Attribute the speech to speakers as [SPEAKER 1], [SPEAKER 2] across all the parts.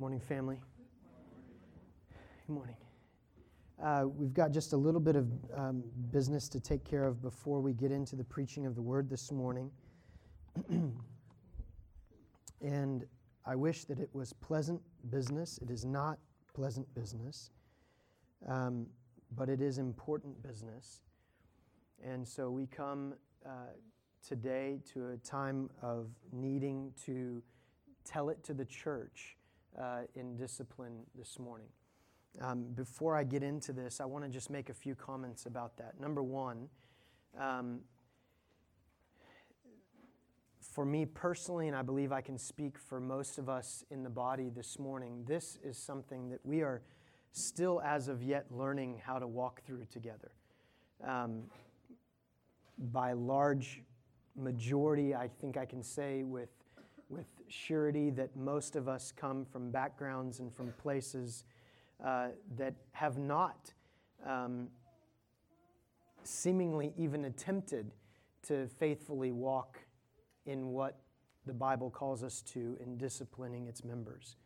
[SPEAKER 1] Morning, family. Good morning. Uh, we've got just a little bit of um, business to take care of before we get into the preaching of the word this morning. and I wish that it was pleasant business. It is not pleasant business, um, but it is important business. And so we come uh, today to a time of needing to tell it to the church uh, in discipline this morning. Um, before I get into this, I want to just make a few comments about that. Number one, um, for me personally, and I believe I can speak for most of us in the body this morning, this is something that we are still, as of yet, learning how to walk through together. Um, by large majority, I think I can say with, with surety that most of us come from backgrounds and from places uh, that have not um, seemingly even attempted to faithfully walk in what the Bible calls us to in disciplining its members.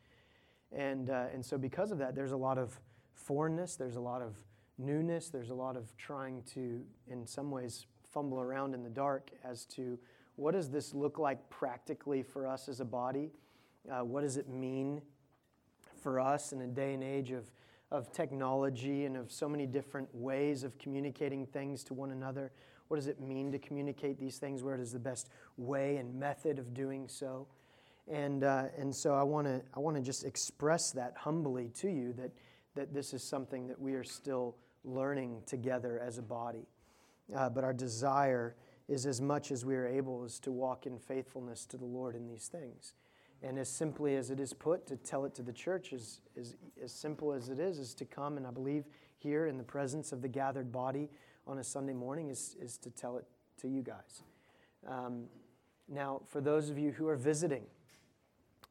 [SPEAKER 1] And, uh, and so, because of that, there's a lot of foreignness, there's a lot of newness, there's a lot of trying to, in some ways, fumble around in the dark as to what does this look like practically for us as a body? Uh, what does it mean for us in a day and age of, of technology and of so many different ways of communicating things to one another? What does it mean to communicate these things? Where is the best way and method of doing so? And, uh, and so I want to I wanna just express that humbly to you that, that this is something that we are still learning together as a body. Uh, but our desire is as much as we are able is to walk in faithfulness to the Lord in these things. And as simply as it is put, to tell it to the church, is, is, as simple as it is, is to come and I believe here in the presence of the gathered body on a Sunday morning is, is to tell it to you guys. Um, now, for those of you who are visiting,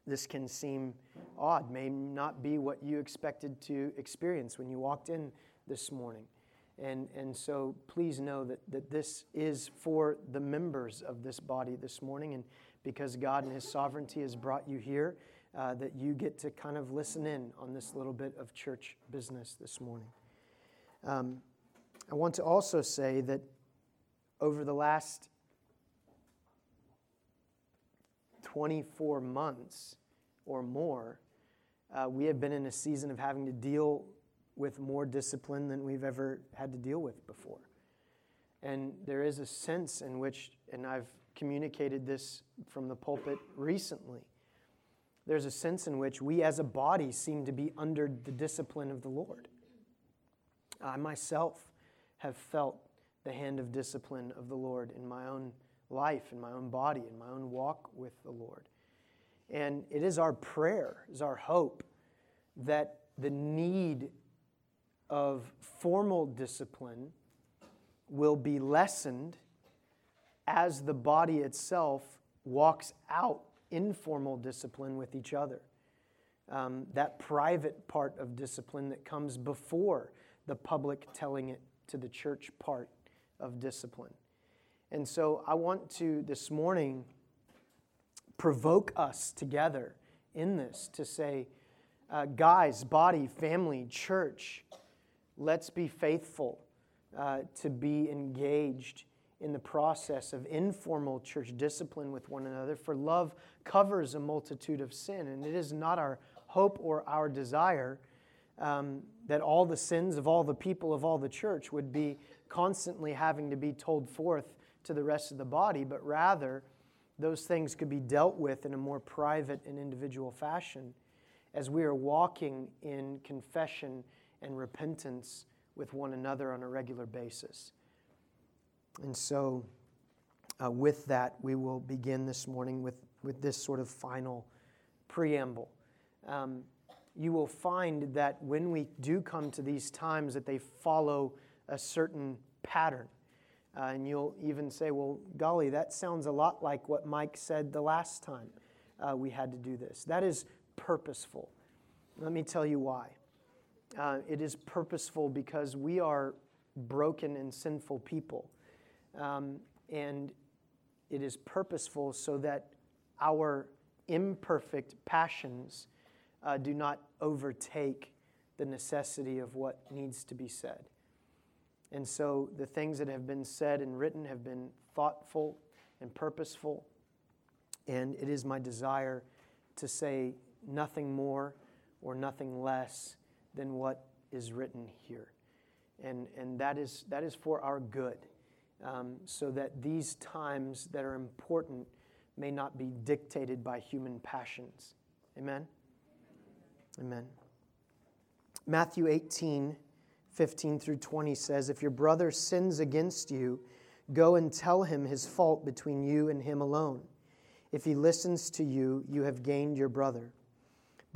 [SPEAKER 1] this can seem odd, may not be what you expected to experience when you walked in this morning. And, and so please know that, that this is for the members of this body this morning. And because God and His sovereignty has brought you here, uh, that you get to kind of listen in on this little bit of church business this morning. Um, I want to also say that over the last 24 months or more, uh, we have been in a season of having to deal with more discipline than we've ever had to deal with before. And there is a sense in which, and I've communicated this from the pulpit recently, there's a sense in which we as a body seem to be under the discipline of the Lord. I myself have felt the hand of discipline of the Lord in my own life, in my own body, in my own walk with the Lord. And it is our prayer, is our hope that the need of formal discipline will be lessened as the body itself walks out informal discipline with each other. Um, that private part of discipline that comes before the public telling it to the church part of discipline. And so I want to this morning provoke us together in this to say, uh, guys, body, family, church, Let's be faithful uh, to be engaged in the process of informal church discipline with one another, for love covers a multitude of sin. And it is not our hope or our desire um, that all the sins of all the people of all the church would be constantly having to be told forth to the rest of the body, but rather those things could be dealt with in a more private and individual fashion as we are walking in confession and repentance with one another on a regular basis. And so, uh, with that, we will begin this morning with, with this sort of final preamble. Um, you will find that when we do come to these times that they follow a certain pattern. Uh, and you'll even say, well, golly, that sounds a lot like what Mike said the last time uh, we had to do this. That is purposeful. Let me tell you why. Uh, it is purposeful because we are broken and sinful people. Um, and it is purposeful so that our imperfect passions uh, do not overtake the necessity of what needs to be said. And so the things that have been said and written have been thoughtful and purposeful. And it is my desire to say nothing more or nothing less than what is written here. And, and that, is, that is for our good, um, so that these times that are important may not be dictated by human passions. Amen? Amen. Matthew 18, 15 through 20 says, If your brother sins against you, go and tell him his fault between you and him alone. If he listens to you, you have gained your brother.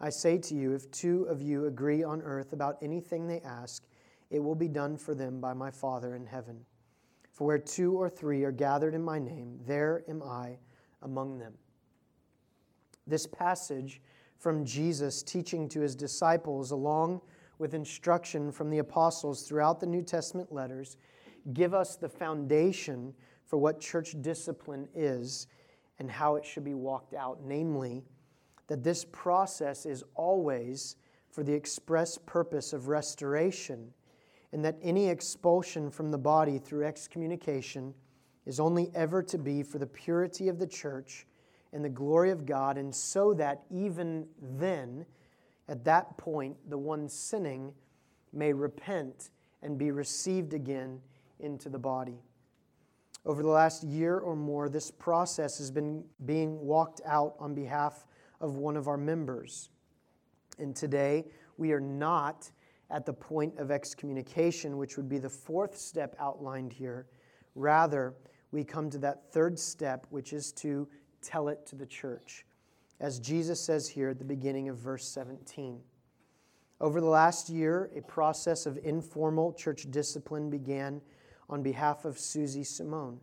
[SPEAKER 1] I say to you, if two of you agree on earth about anything they ask, it will be done for them by my Father in heaven. For where two or three are gathered in my name, there am I among them. This passage from Jesus teaching to his disciples, along with instruction from the apostles throughout the New Testament letters, give us the foundation for what church discipline is and how it should be walked out, namely, that this process is always for the express purpose of restoration, and that any expulsion from the body through excommunication is only ever to be for the purity of the church and the glory of God, and so that even then, at that point, the one sinning may repent and be received again into the body. Over the last year or more, this process has been being walked out on behalf of one of our members. And today, we are not at the point of excommunication, which would be the fourth step outlined here. Rather, we come to that third step, which is to tell it to the church, as Jesus says here at the beginning of verse 17. Over the last year, a process of informal church discipline began on behalf of Susie Simone.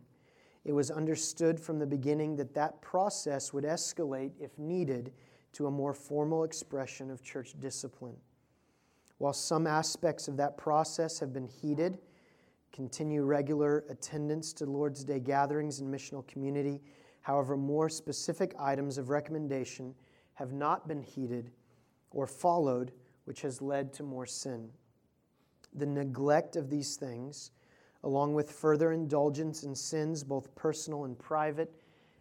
[SPEAKER 1] It was understood from the beginning that that process would escalate, if needed, to a more formal expression of church discipline. While some aspects of that process have been heeded, continue regular attendance to Lord's Day gatherings and missional community, however, more specific items of recommendation have not been heeded or followed, which has led to more sin. The neglect of these things along with further indulgence in sins, both personal and private,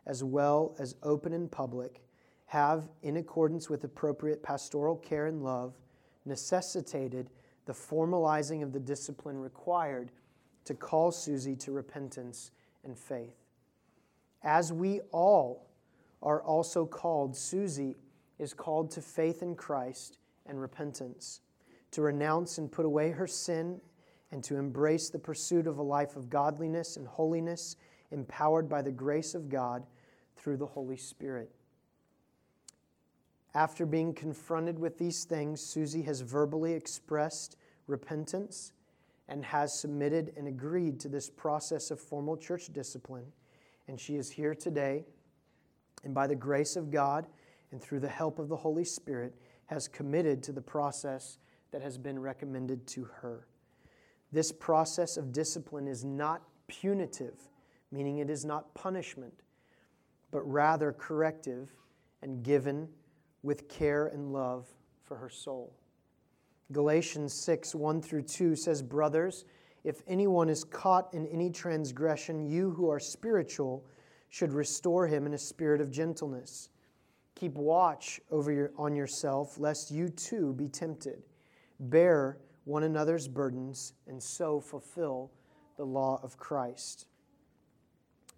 [SPEAKER 1] as well as open and public, have, in accordance with appropriate pastoral care and love, necessitated the formalizing of the discipline required to call Susie to repentance and faith. As we all are also called, Susie is called to faith in Christ and repentance, to renounce and put away her sin and to embrace the pursuit of a life of godliness and holiness, empowered by the grace of God through the Holy Spirit. After being confronted with these things, Susie has verbally expressed repentance and has submitted and agreed to this process of formal church discipline. And she is here today, and by the grace of God and through the help of the Holy Spirit, has committed to the process that has been recommended to her. This process of discipline is not punitive, meaning it is not punishment, but rather corrective and given with care and love for her soul. Galatians 6 1 through 2 says, Brothers, if anyone is caught in any transgression, you who are spiritual should restore him in a spirit of gentleness. Keep watch over your, on yourself, lest you too be tempted. Bear one another's burdens and so fulfill the law of Christ.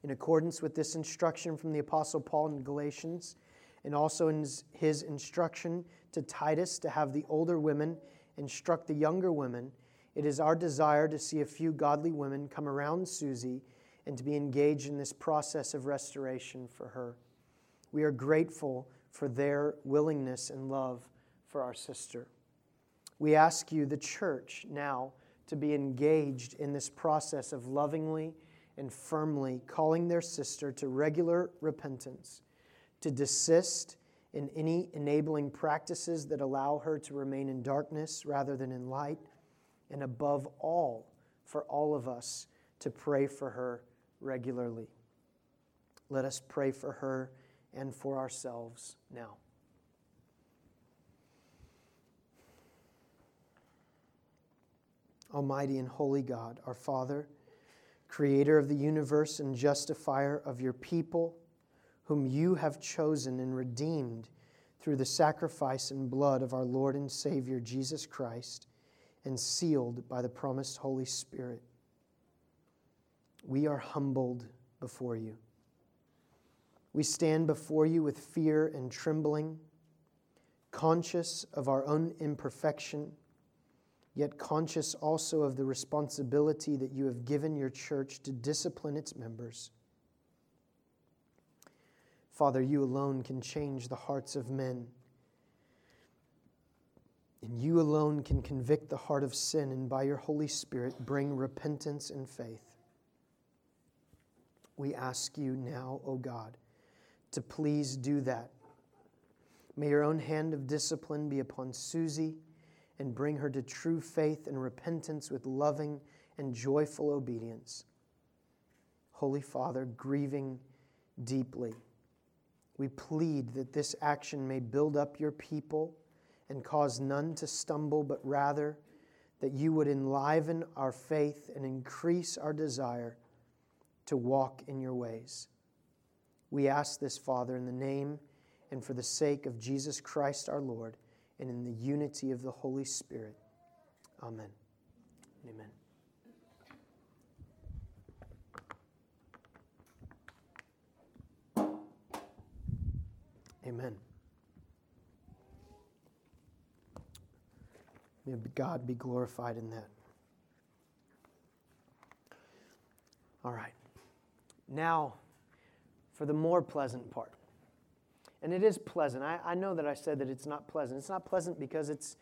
[SPEAKER 1] In accordance with this instruction from the Apostle Paul in Galatians, and also in his instruction to Titus to have the older women instruct the younger women, it is our desire to see a few godly women come around Susie and to be engaged in this process of restoration for her. We are grateful for their willingness and love for our sister. We ask you, the church, now to be engaged in this process of lovingly and firmly calling their sister to regular repentance, to desist in any enabling practices that allow her to remain in darkness rather than in light, and above all, for all of us to pray for her regularly. Let us pray for her and for ourselves now. Almighty and holy God, our Father, creator of the universe and justifier of your people, whom you have chosen and redeemed through the sacrifice and blood of our Lord and Savior Jesus Christ, and sealed by the promised Holy Spirit. We are humbled before you. We stand before you with fear and trembling, conscious of our own imperfection yet conscious also of the responsibility that you have given your church to discipline its members. Father, you alone can change the hearts of men. And you alone can convict the heart of sin and by your Holy Spirit bring repentance and faith. We ask you now, O God, to please do that. May your own hand of discipline be upon Susie and bring her to true faith and repentance with loving and joyful obedience. Holy Father, grieving deeply, we plead that this action may build up your people and cause none to stumble, but rather that you would enliven our faith and increase our desire to walk in your ways. We ask this, Father, in the name and for the sake of Jesus Christ our Lord and in the unity of the Holy Spirit. Amen. Amen. Amen. May God be glorified in that. All right. Now, for the more pleasant part. And it is pleasant. I, I know that I said that it's not pleasant. It's not pleasant because it's,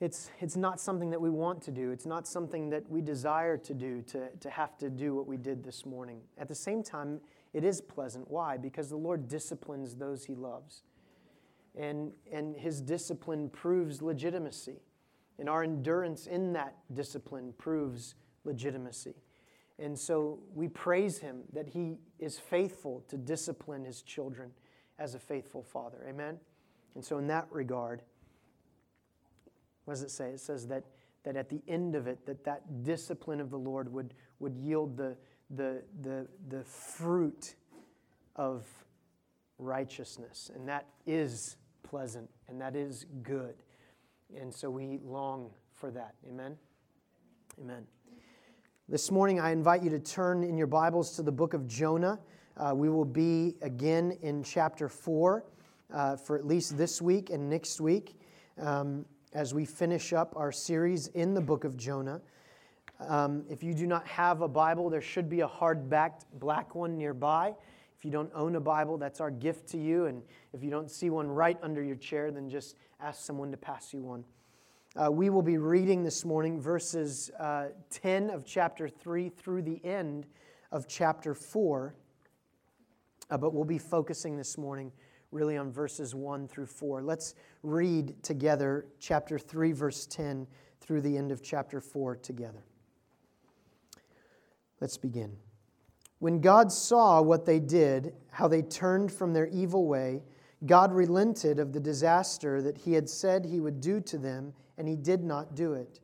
[SPEAKER 1] it's, it's not something that we want to do. It's not something that we desire to do, to, to have to do what we did this morning. At the same time, it is pleasant. Why? Because the Lord disciplines those he loves. And, and his discipline proves legitimacy. And our endurance in that discipline proves legitimacy. And so we praise him that he is faithful to discipline his children as a faithful father. Amen? And so, in that regard, what does it say? It says that, that at the end of it, that that discipline of the Lord would, would yield the, the, the, the fruit of righteousness. And that is pleasant and that is good. And so we long for that. Amen? Amen. This morning, I invite you to turn in your Bibles to the book of Jonah. Uh, we will be again in chapter 4 uh, for at least this week and next week um, as we finish up our series in the book of Jonah. Um, if you do not have a Bible, there should be a hard-backed black one nearby. If you don't own a Bible, that's our gift to you. And if you don't see one right under your chair, then just ask someone to pass you one. Uh, we will be reading this morning verses uh, 10 of chapter 3 through the end of chapter 4. Uh, but we'll be focusing this morning really on verses 1 through 4. Let's read together chapter 3, verse 10 through the end of chapter 4 together. Let's begin. When God saw what they did, how they turned from their evil way, God relented of the disaster that he had said he would do to them, and he did not do it.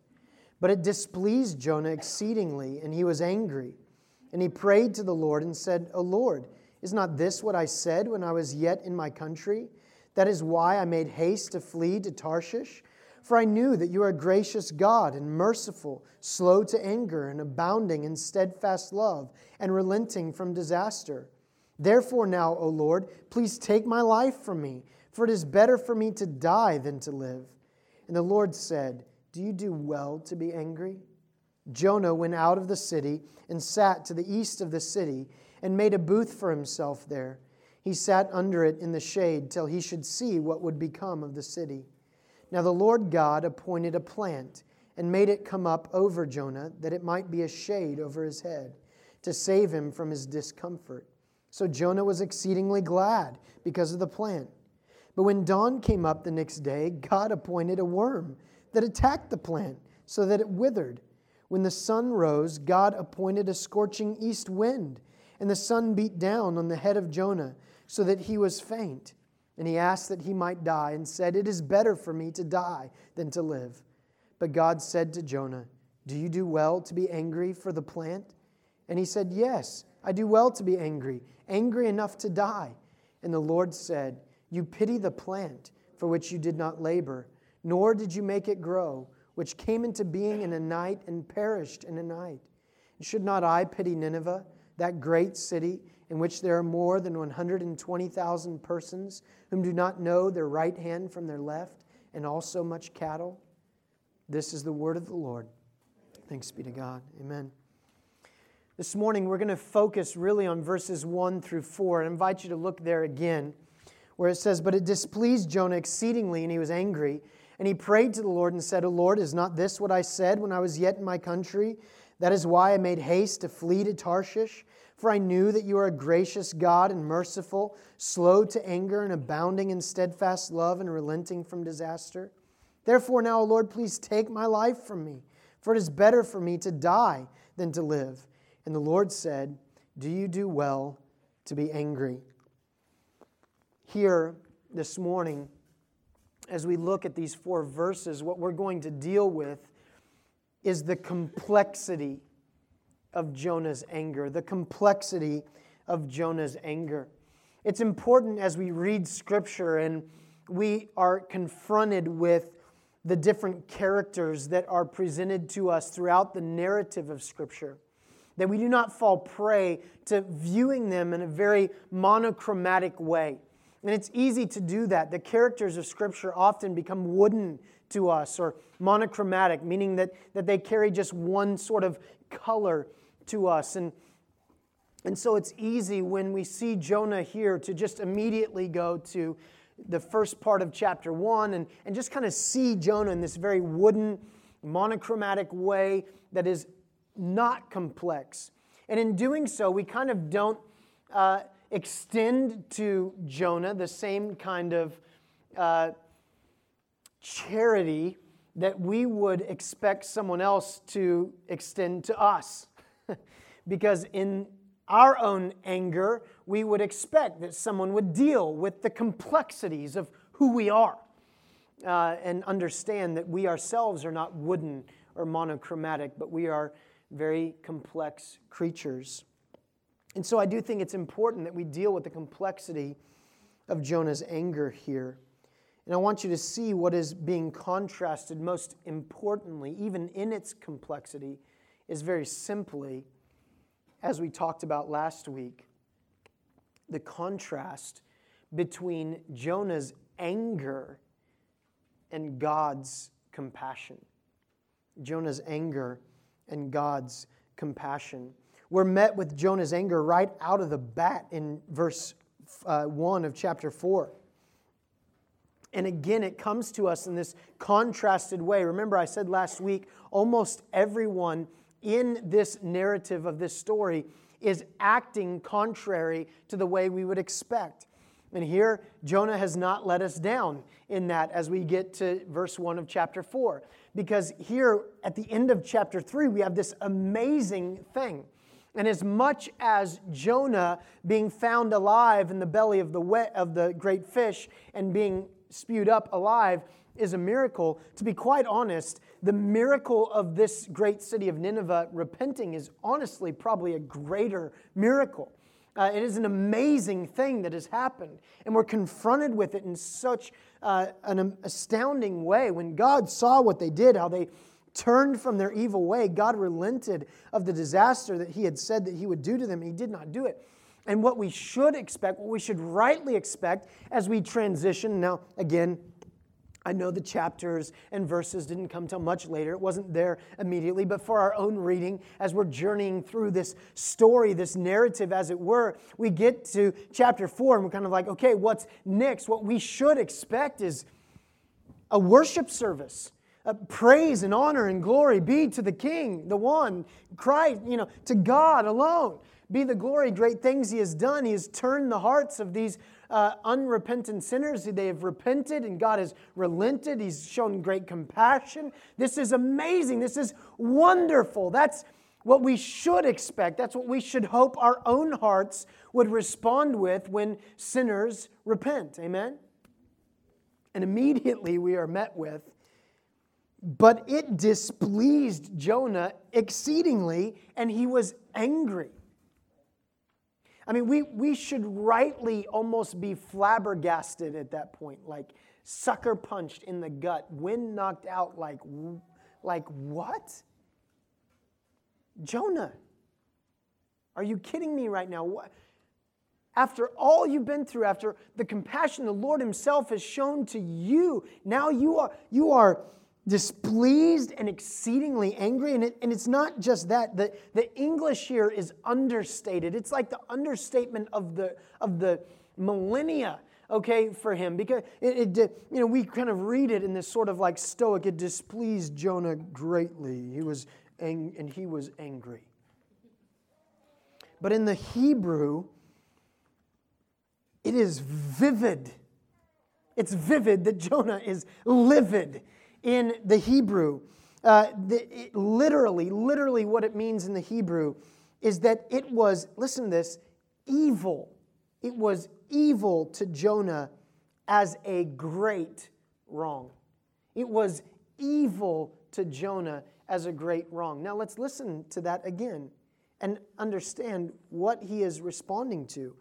[SPEAKER 1] But it displeased Jonah exceedingly, and he was angry. And he prayed to the Lord and said, O Lord, is not this what I said when I was yet in my country? That is why I made haste to flee to Tarshish. For I knew that you are a gracious God and merciful, slow to anger, and abounding in steadfast love, and relenting from disaster. Therefore, now, O Lord, please take my life from me, for it is better for me to die than to live. And the Lord said, Do you do well to be angry? Jonah went out of the city and sat to the east of the city and made a booth for himself there. He sat under it in the shade till he should see what would become of the city. Now the Lord God appointed a plant and made it come up over Jonah, that it might be a shade over his head, to save him from his discomfort. So Jonah was exceedingly glad because of the plant. But when dawn came up the next day, God appointed a worm that attacked the plant so that it withered. When the sun rose, God appointed a scorching east wind, and the sun beat down on the head of Jonah so that he was faint. And he asked that he might die, and said, It is better for me to die than to live. But God said to Jonah, Do you do well to be angry for the plant? And he said, Yes, I do well to be angry, angry enough to die. And the Lord said, You pity the plant for which you did not labor, nor did you make it grow, which came into being in a night and perished in a night. Should not I pity Nineveh, that great city? in which there are more than 120,000 persons whom do not know their right hand from their left, and also much cattle? This is the word of the Lord. Thanks be to God. Amen. This morning, we're going to focus really on verses 1 through 4. I invite you to look there again, where it says, But it displeased Jonah exceedingly, and he was angry. And he prayed to the Lord and said, O Lord, is not this what I said when I was yet in my country? That is why I made haste to flee to Tarshish. For I knew that you are a gracious God and merciful, slow to anger and abounding in steadfast love and relenting from disaster. Therefore, now, O Lord, please take my life from me, for it is better for me to die than to live. And the Lord said, Do you do well to be angry? Here this morning, as we look at these four verses, what we're going to deal with is the complexity of Jonah's anger, the complexity of Jonah's anger. It's important as we read scripture and we are confronted with the different characters that are presented to us throughout the narrative of scripture that we do not fall prey to viewing them in a very monochromatic way. And it's easy to do that. The characters of Scripture often become wooden to us or monochromatic, meaning that, that they carry just one sort of color to us. And, and so it's easy when we see Jonah here to just immediately go to the first part of chapter one and, and just kind of see Jonah in this very wooden, monochromatic way that is not complex. And in doing so, we kind of don't uh, extend to Jonah the same kind of uh, charity that we would expect someone else to extend to us because in our own anger, we would expect that someone would deal with the complexities of who we are uh, and understand that we ourselves are not wooden or monochromatic, but we are very complex creatures. And so I do think it's important that we deal with the complexity of Jonah's anger here. And I want you to see what is being contrasted most importantly, even in its complexity, is very simply as we talked about last week, the contrast between Jonah's anger and God's compassion. Jonah's anger and God's compassion. We're met with Jonah's anger right out of the bat in verse uh, 1 of chapter 4. And again, it comes to us in this contrasted way. Remember, I said last week almost everyone in this narrative of this story is acting contrary to the way we would expect. And here, Jonah has not let us down in that as we get to verse 1 of chapter 4. Because here at the end of chapter 3, we have this amazing thing. And as much as Jonah being found alive in the belly of the, wet, of the great fish and being spewed up alive is a miracle, to be quite honest, the miracle of this great city of Nineveh repenting is honestly probably a greater miracle. Uh, it is an amazing thing that has happened, and we're confronted with it in such uh, an astounding way. When God saw what they did, how they turned from their evil way, God relented of the disaster that He had said that He would do to them, He did not do it. And what we should expect, what we should rightly expect as we transition, now, again, I know the chapters and verses didn't come till much later. It wasn't there immediately, but for our own reading, as we're journeying through this story, this narrative, as it were, we get to chapter four and we're kind of like, okay, what's next? What we should expect is a worship service. Uh, praise and honor and glory be to the King, the one, Christ, you know, to God alone. Be the glory, great things He has done. He has turned the hearts of these uh, unrepentant sinners. They have repented and God has relented. He's shown great compassion. This is amazing. This is wonderful. That's what we should expect. That's what we should hope our own hearts would respond with when sinners repent. Amen? And immediately we are met with, but it displeased Jonah exceedingly, and he was angry. I mean, we, we should rightly almost be flabbergasted at that point, like sucker punched in the gut, wind knocked out, like, like what? Jonah, are you kidding me right now? What? After all you've been through, after the compassion the Lord Himself has shown to you, now you are, you are displeased and exceedingly angry. And, it, and it's not just that. The, the English here is understated. It's like the understatement of the, of the millennia okay, for him. Because it, it, you know, we kind of read it in this sort of like stoic, it displeased Jonah greatly. He was ang- and he was angry. But in the Hebrew, it is vivid. It's vivid that Jonah is livid in the Hebrew. Uh, the, it, literally, literally, what it means in the Hebrew is that it was, listen to this, evil. It was evil to Jonah as a great wrong. It was evil to Jonah as a great wrong. Now let's listen to that again and understand what he is responding to.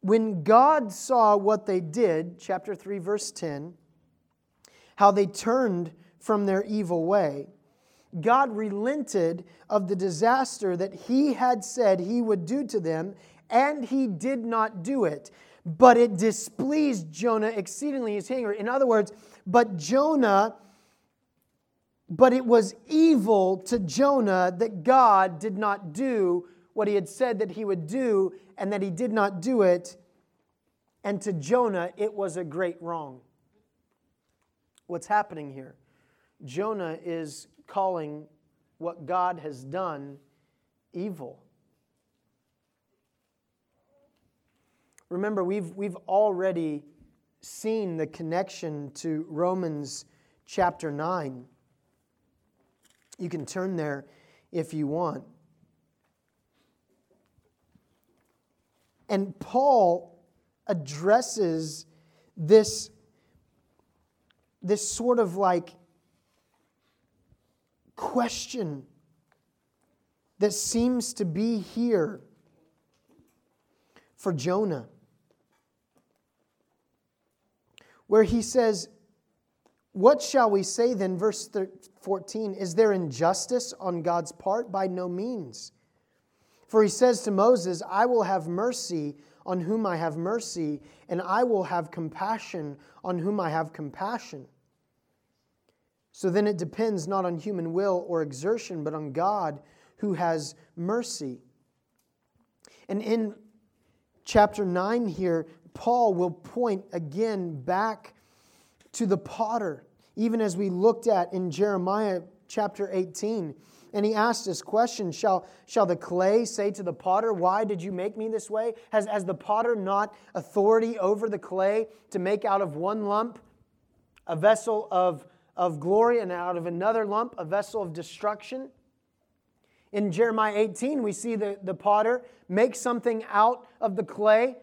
[SPEAKER 1] When God saw what they did, chapter 3, verse 10, how they turned from their evil way. God relented of the disaster that he had said he would do to them, and he did not do it. But it displeased Jonah exceedingly his anger. In other words, but Jonah, but it was evil to Jonah that God did not do what he had said that he would do, and that he did not do it. And to Jonah, it was a great wrong what's happening here. Jonah is calling what God has done evil. Remember, we've, we've already seen the connection to Romans chapter 9. You can turn there if you want. And Paul addresses this this sort of like question that seems to be here for Jonah, where he says, What shall we say then? Verse 14 Is there injustice on God's part? By no means. For he says to Moses, I will have mercy on whom I have mercy, and I will have compassion on whom I have compassion. So then it depends not on human will or exertion, but on God who has mercy. And in chapter 9 here, Paul will point again back to the potter, even as we looked at in Jeremiah chapter 18. And he asked this question shall, shall the clay say to the potter, Why did you make me this way? Has, has the potter not authority over the clay to make out of one lump a vessel of, of glory and out of another lump a vessel of destruction? In Jeremiah 18, we see the, the potter make something out of the clay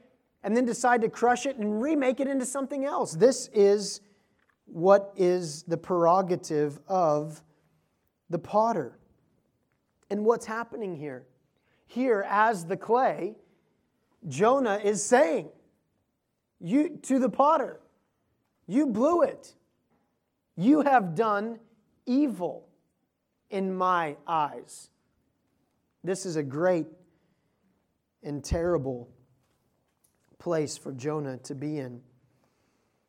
[SPEAKER 1] and then decide to crush it and remake it into something else. This is what is the prerogative of the potter. And what's happening here? Here, as the clay, Jonah is saying you, to the potter, You blew it. You have done evil in my eyes. This is a great and terrible place for Jonah to be in.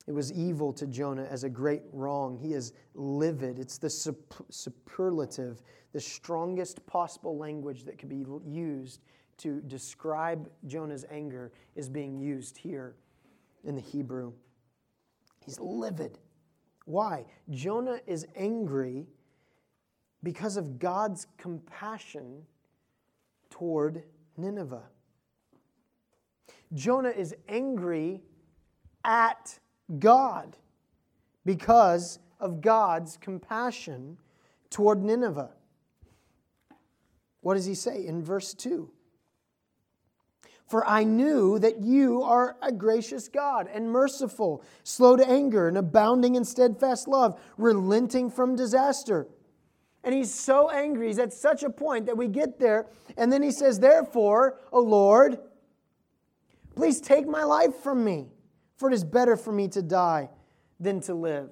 [SPEAKER 1] It was evil to Jonah as a great wrong. He is livid. It's the superlative, the strongest possible language that could be used to describe Jonah's anger is being used here in the Hebrew. He's livid, Why? Jonah is angry because of God's compassion toward Nineveh. Jonah is angry at God because of God's compassion toward Nineveh. What does he say in verse 2? For I knew that you are a gracious God and merciful, slow to anger, and abounding in steadfast love, relenting from disaster. And he's so angry. He's at such a point that we get there. And then he says, Therefore, O Lord, please take my life from me, for it is better for me to die than to live.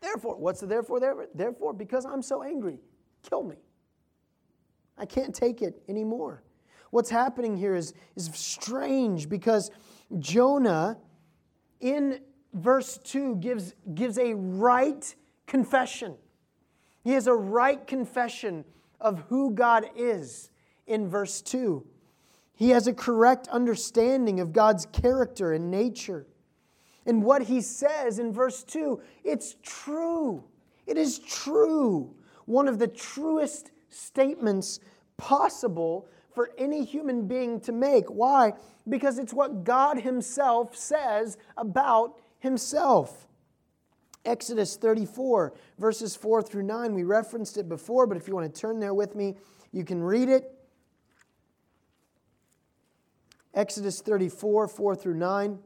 [SPEAKER 1] Therefore, what's the therefore? There? Therefore, because I'm so angry, kill me. I can't take it anymore. What's happening here is, is strange because Jonah, in verse 2, gives, gives a right confession. He has a right confession of who God is in verse 2. He has a correct understanding of God's character and nature. And what he says in verse 2, it's true. It is true. One of the truest statements possible for any human being to make. Why? Because it's what God Himself says about Himself. Exodus 34, verses 4 through 9. We referenced it before, but if you want to turn there with me, you can read it. Exodus 34, 4 through 9.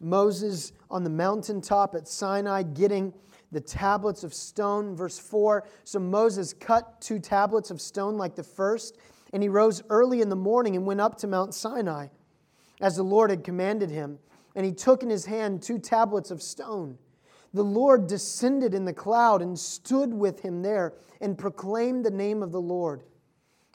[SPEAKER 1] Moses on the mountaintop at Sinai getting the tablets of stone. Verse 4 So Moses cut two tablets of stone like the first and he rose early in the morning and went up to Mount Sinai, as the Lord had commanded him. And he took in his hand two tablets of stone. The Lord descended in the cloud and stood with him there and proclaimed the name of the Lord.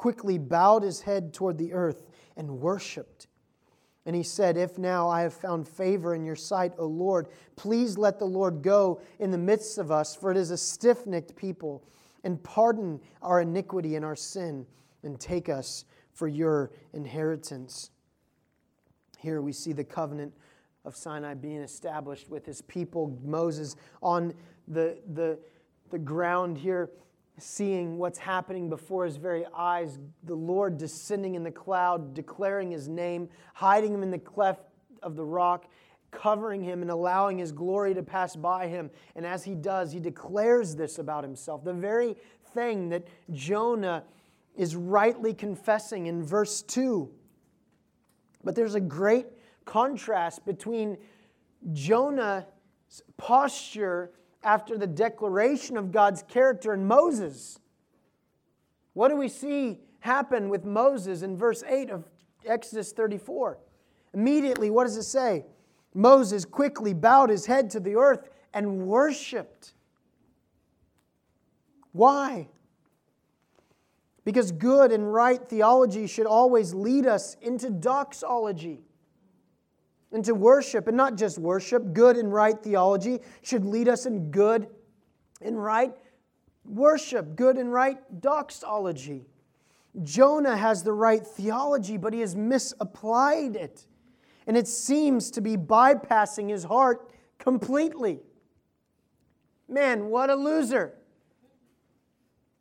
[SPEAKER 1] quickly bowed his head toward the earth and worshiped. And he said, If now I have found favor in your sight, O Lord, please let the Lord go in the midst of us, for it is a stiff necked people, and pardon our iniquity and our sin and take us for your inheritance. Here we see the covenant of Sinai being established with his people. Moses on the, the, the ground here, seeing what's happening before his very eyes. The Lord descending in the cloud, declaring his name, hiding him in the cleft of the rock, covering him and allowing his glory to pass by him. And as he does, he declares this about himself. The very thing that Jonah is rightly confessing in verse 2. But there's a great contrast between Jonah's posture after the declaration of God's character in Moses. What do we see happen with Moses in verse 8 of Exodus 34? Immediately, what does it say? Moses quickly bowed his head to the earth and worshiped. Why? Because good and right theology should always lead us into doxology, into worship, and not just worship. Good and right theology should lead us in good and right worship, good and right doxology. Jonah has the right theology, but he has misapplied it. And it seems to be bypassing his heart completely. Man, what a loser.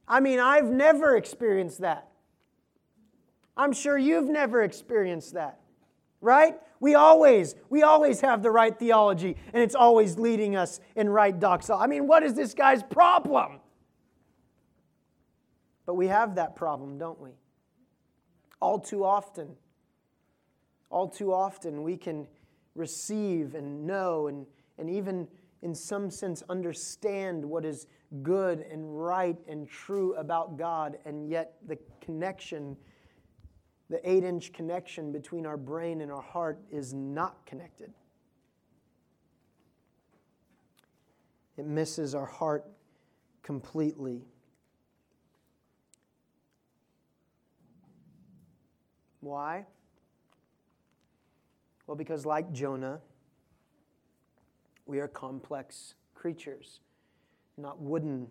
[SPEAKER 1] I mean, I've never experienced that. I'm sure you've never experienced that. Right? We always, we always have the right theology, and it's always leading us in right doxology. I mean, what is this guy's problem? But we have that problem, don't we? All too often. All too often, we can receive and know and, and even, in some sense, understand what is good and right and true about God, and yet the connection, the eight inch connection between our brain and our heart, is not connected. it misses our heart completely. Why? Well, because like Jonah, we are complex creatures, not wooden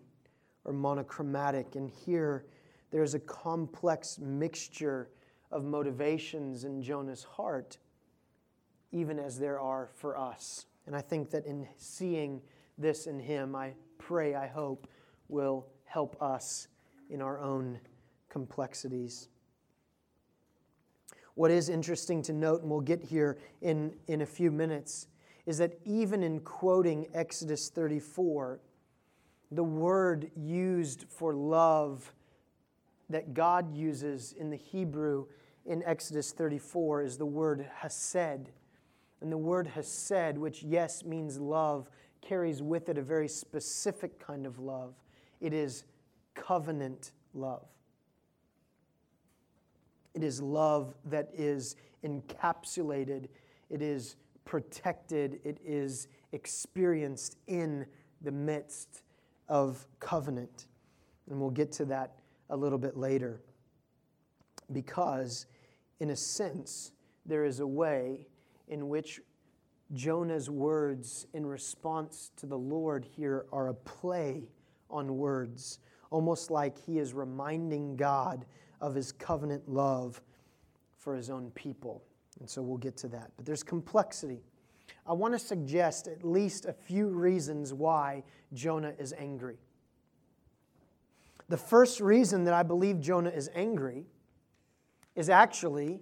[SPEAKER 1] or monochromatic. And here, there's a complex mixture of motivations in Jonah's heart, even as there are for us. And I think that in seeing this in him, I pray, I hope, will help us in our own complexities. What is interesting to note, and we'll get here in, in a few minutes, is that even in quoting Exodus 34, the word used for love that God uses in the Hebrew in Exodus 34 is the word hesed. And the word hesed, which, yes, means love, carries with it a very specific kind of love. It is covenant love. It is love that is encapsulated, it is protected, it is experienced in the midst of covenant. And we'll get to that a little bit later. Because, in a sense, there is a way in which Jonah's words in response to the Lord here are a play on words, almost like he is reminding God of his covenant love for his own people. And so we'll get to that. But there's complexity. I want to suggest at least a few reasons why Jonah is angry. The first reason that I believe Jonah is angry is actually,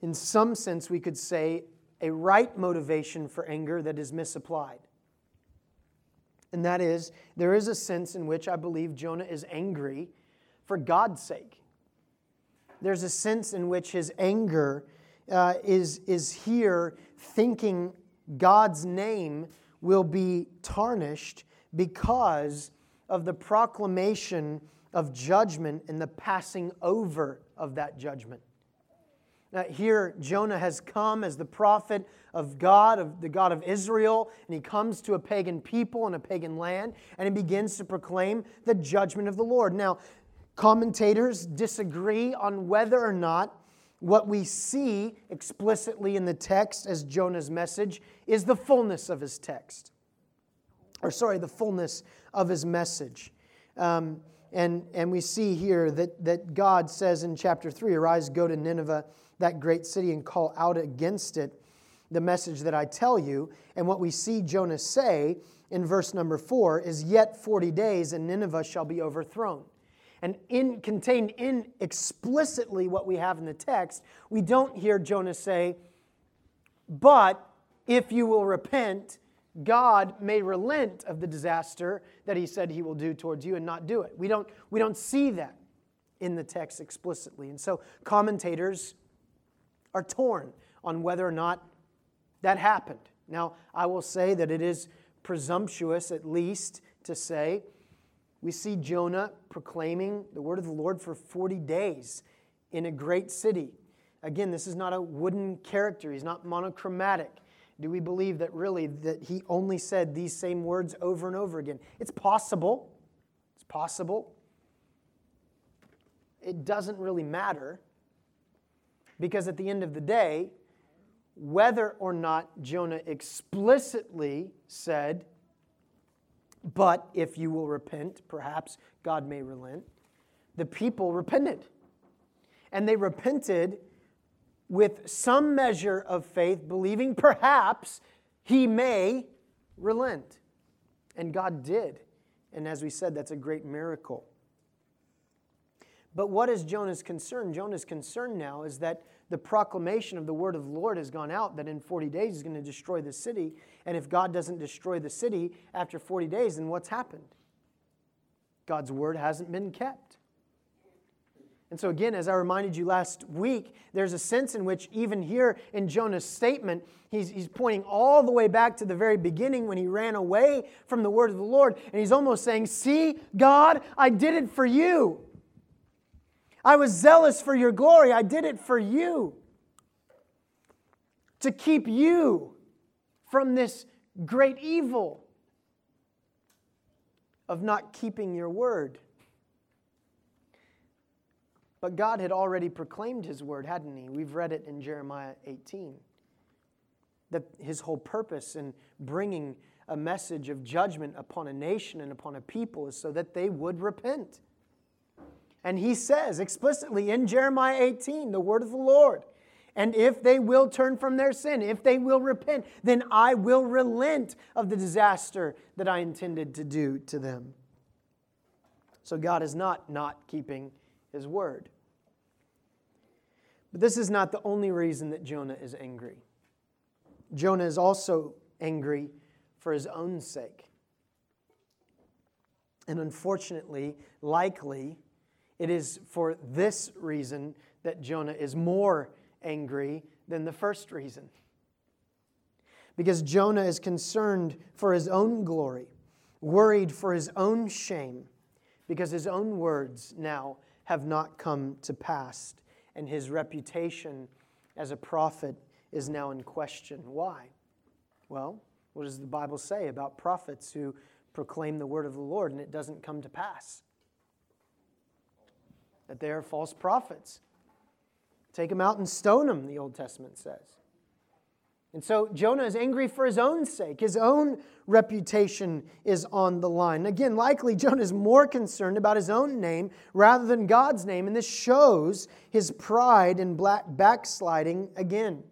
[SPEAKER 1] in some sense, we could say, a right motivation for anger that is misapplied. And that is, there is a sense in which I believe Jonah is angry for God's sake. There's a sense in which his anger uh, is, is here thinking God's name will be tarnished because of the proclamation of judgment and the passing over of that judgment. Now, here, Jonah has come as the prophet of God, of the God of Israel, and he comes to a pagan people and a pagan land, and he begins to proclaim the judgment of the Lord. Now, commentators disagree on whether or not what we see explicitly in the text as Jonah's message is the fullness of his text. Or, sorry, the fullness of his message. Um, and, and we see here that, that God says in chapter 3 Arise, go to Nineveh, that great city, and call out against it the message that I tell you. And what we see Jonah say in verse number 4 is, Yet 40 days, and Nineveh shall be overthrown. And in, contained in explicitly what we have in the text, we don't hear Jonah say, But if you will repent, God may relent of the disaster that he said he will do towards you and not do it. We don't, we don't see that in the text explicitly. And so commentators are torn on whether or not that happened. Now, I will say that it is presumptuous, at least, to say we see Jonah proclaiming the word of the Lord for 40 days in a great city. Again, this is not a wooden character, he's not monochromatic. Do we believe that really that he only said these same words over and over again? It's possible. It's possible. It doesn't really matter because at the end of the day, whether or not Jonah explicitly said, but if you will repent, perhaps God may relent, the people repented. And they repented with some measure of faith, believing perhaps he may relent. And God did. And as we said, that's a great miracle. But what is Jonah's concern? Jonah's concern now is that the proclamation of the word of the Lord has gone out that in 40 days he's going to destroy the city. And if God doesn't destroy the city after 40 days, then what's happened? God's word hasn't been kept. And so, again, as I reminded you last week, there's a sense in which, even here in Jonah's statement, he's, he's pointing all the way back to the very beginning when he ran away from the word of the Lord. And he's almost saying, See, God, I did it for you. I was zealous for your glory. I did it for you. To keep you from this great evil. of not keeping your word. But God had already proclaimed his word, hadn't he? We've read it in Jeremiah 18. That his whole purpose in bringing a message of judgment upon a nation and upon a people is so that they would repent. And he says explicitly in Jeremiah 18, the word of the Lord, and if they will turn from their sin, if they will repent, then I will relent of the disaster that I intended to do to them. So God is not not keeping his word. But this is not the only reason that Jonah is angry. Jonah is also angry for his own sake. And unfortunately, likely, it is for this reason that Jonah is more angry than the first reason. Because Jonah is concerned for his own glory, worried for his own shame, because his own words now have not come to pass, and his reputation as a prophet is now in question. Why? Well, what does the Bible say about prophets who proclaim the word of the Lord and it doesn't come to pass? That they are false prophets. Take them out and stone them, the Old Testament says. And so Jonah is angry for his own sake. His own reputation is on the line. Again, likely Jonah is more concerned about his own name rather than God's name, and this shows his pride and backsliding again.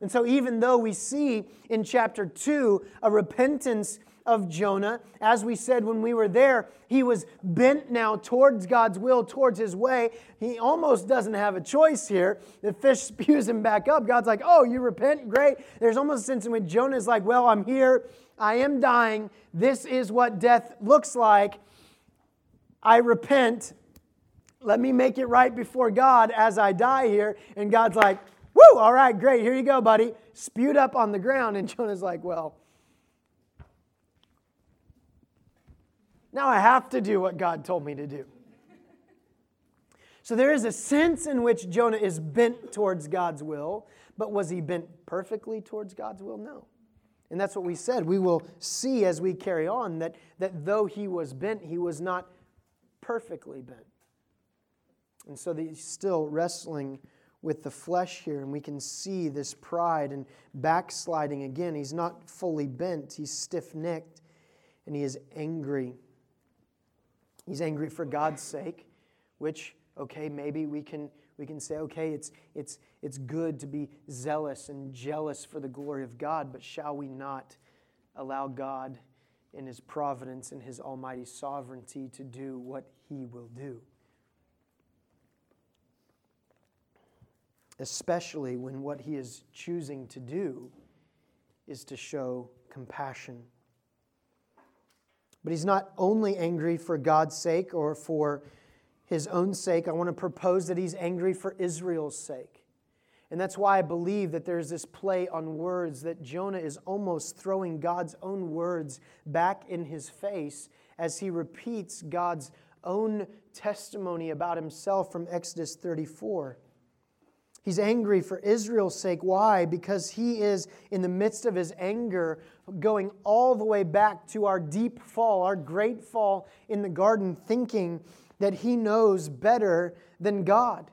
[SPEAKER 1] And so, even though we see in chapter 2 a repentance of Jonah. As we said when we were there, he was bent now towards God's will, towards his way. He almost doesn't have a choice here. The fish spews him back up. God's like, Oh, you repent? Great. There's almost a sense in which Jonah's like, Well, I'm here. I am dying. This is what death looks like. I repent. Let me make it right before God as I die here. And God's like, Woo, all right, great. Here you go, buddy. Spewed up on the ground. And Jonah's like, Well, Now I have to do what God told me to do. So there is a sense in which Jonah is bent towards God's will, but was he bent perfectly towards God's will? No. And that's what we said. We will see as we carry on that, that though he was bent, he was not perfectly bent. And so he's still wrestling with the flesh here, and we can see this pride and backsliding again. He's not fully bent, he's stiff necked, and he is angry. He's angry for God's sake, which, okay, maybe we can, we can say, okay, it's, it's, it's good to be zealous and jealous for the glory of God, but shall we not allow God in His providence and His almighty sovereignty to do what He will do? Especially when what He is choosing to do is to show compassion but he's not only angry for God's sake or for his own sake. I want to propose that he's angry for Israel's sake. And that's why I believe that there's this play on words that Jonah is almost throwing God's own words back in his face as he repeats God's own testimony about himself from Exodus 34. He's angry for Israel's sake. Why? Because he is, in the midst of his anger, going all the way back to our deep fall, our great fall in the garden, thinking that he knows better than God.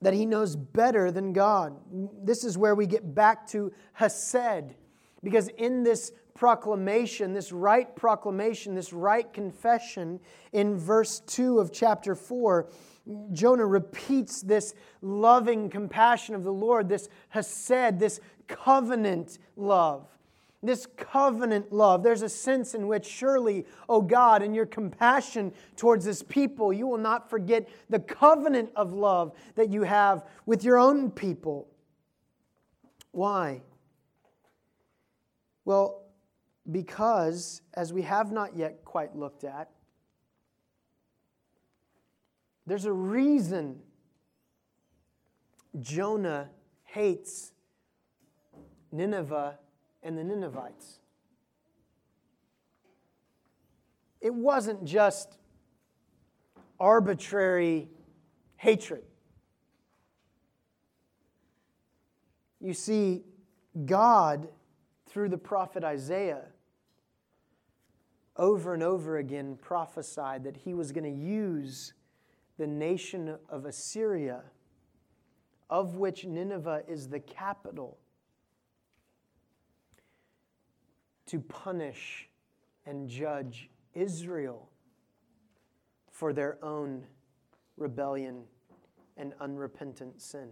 [SPEAKER 1] That he knows better than God. This is where we get back to Hesed. Because in this proclamation, this right proclamation, this right confession, in verse 2 of chapter 4, Jonah repeats this loving compassion of the Lord, this hesed, this covenant love. This covenant love. There's a sense in which, surely, O oh God, in your compassion towards this people, you will not forget the covenant of love that you have with your own people. Why? Well, because, as we have not yet quite looked at, there's a reason Jonah hates Nineveh and the Ninevites. It wasn't just arbitrary hatred. You see, God, through the prophet Isaiah, over and over again prophesied that he was going to use the nation of Assyria, of which Nineveh is the capital, to punish and judge Israel for their own rebellion and unrepentant sin.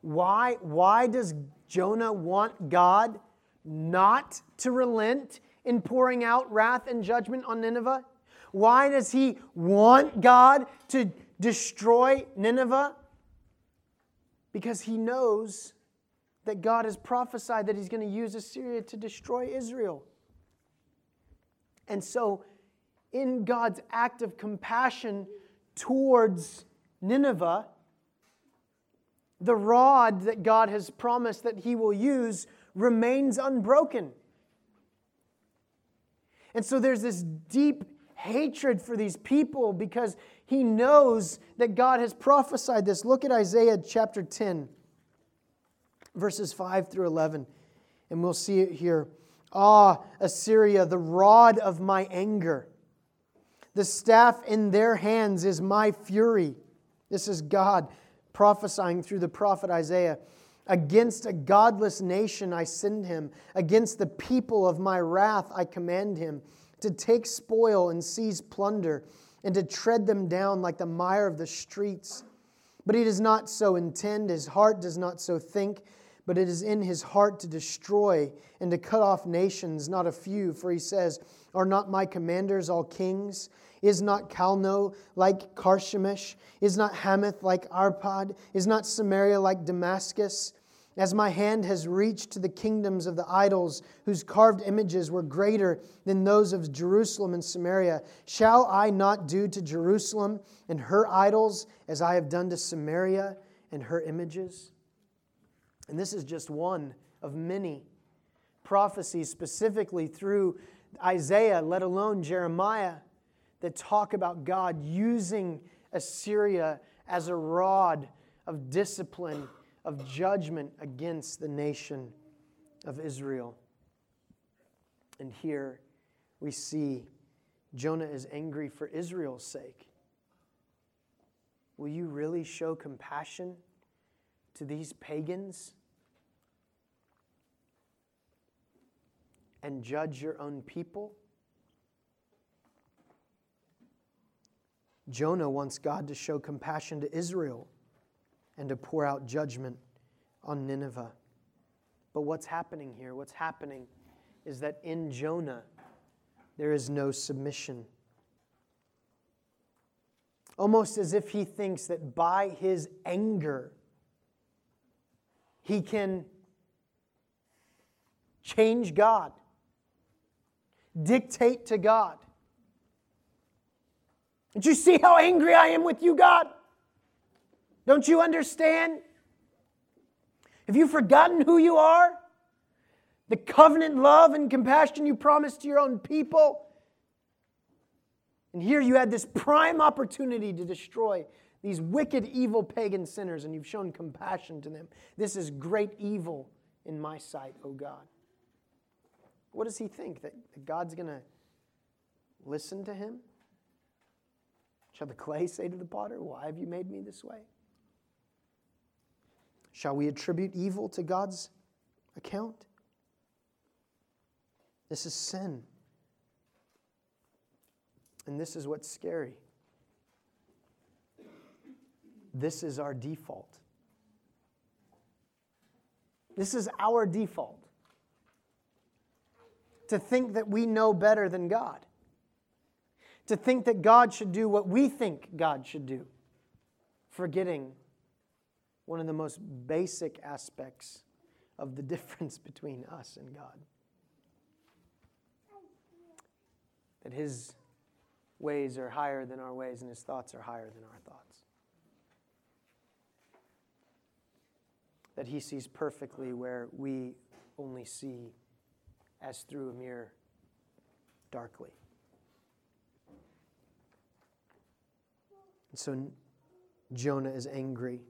[SPEAKER 1] Why, why does Jonah want God not to relent in pouring out wrath and judgment on Nineveh? Why does he want God to destroy Nineveh? Because he knows that God has prophesied that he's going to use Assyria to destroy Israel. And so, in God's act of compassion towards Nineveh, the rod that God has promised that he will use remains unbroken. And so there's this deep hatred for these people because he knows that God has prophesied this. Look at Isaiah chapter 10 verses 5 through 11, and we'll see it here. Ah, Assyria, the rod of my anger. The staff in their hands is my fury. This is God prophesying through the prophet Isaiah. Against a godless nation I send him. Against the people of my wrath I command him to take spoil and seize plunder and to tread them down like the mire of the streets. But he does not so intend, his heart does not so think but it is in his heart to destroy and to cut off nations, not a few. For he says, Are not my commanders all kings? Is not Calno like Carchemish? Is not Hamath like Arpad? Is not Samaria like Damascus? As my hand has reached to the kingdoms of the idols, whose carved images were greater than those of Jerusalem and Samaria, shall I not do to Jerusalem and her idols as I have done to Samaria and her images? And this is just one of many prophecies, specifically through Isaiah, let alone Jeremiah, that talk about God using Assyria as a rod of discipline, of judgment against the nation of Israel. And here we see Jonah is angry for Israel's sake. Will you really show compassion? to these pagans and judge your own people? Jonah wants God to show compassion to Israel and to pour out judgment on Nineveh. But what's happening here? What's happening is that in Jonah, there is no submission. Almost as if he thinks that by his anger, he can change God, dictate to God. Don't you see how angry I am with you, God? Don't you understand? Have you forgotten who you are? The covenant love and compassion you promised to your own people? And here you had this prime opportunity to destroy these wicked, evil pagan sinners, and you've shown compassion to them. This is great evil in my sight, O God. What does he think? That God's going to listen to him? Shall the clay say to the potter, Why have you made me this way? Shall we attribute evil to God's account? This is sin. And this is what's scary. This is our default. This is our default. To think that we know better than God. To think that God should do what we think God should do. Forgetting one of the most basic aspects of the difference between us and God. That His ways are higher than our ways and His thoughts are higher than our thoughts. that he sees perfectly where we only see as through a mirror darkly. And so Jonah is angry.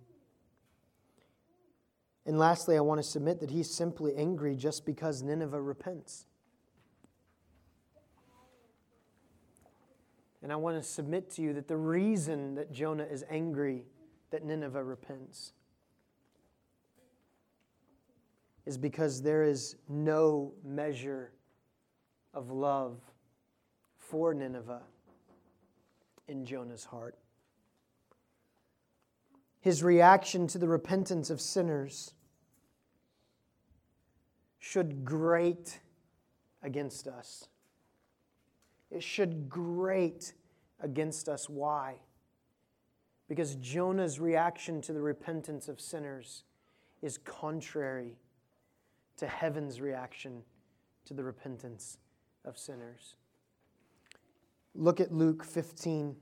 [SPEAKER 1] And lastly, I want to submit that he's simply angry just because Nineveh repents. And I want to submit to you that the reason that Jonah is angry that Nineveh repents is because there is no measure of love for Nineveh in Jonah's heart. His reaction to the repentance of sinners should grate against us. It should grate against us. Why? Because Jonah's reaction to the repentance of sinners is contrary to heaven's reaction to the repentance of sinners. Look at Luke 15.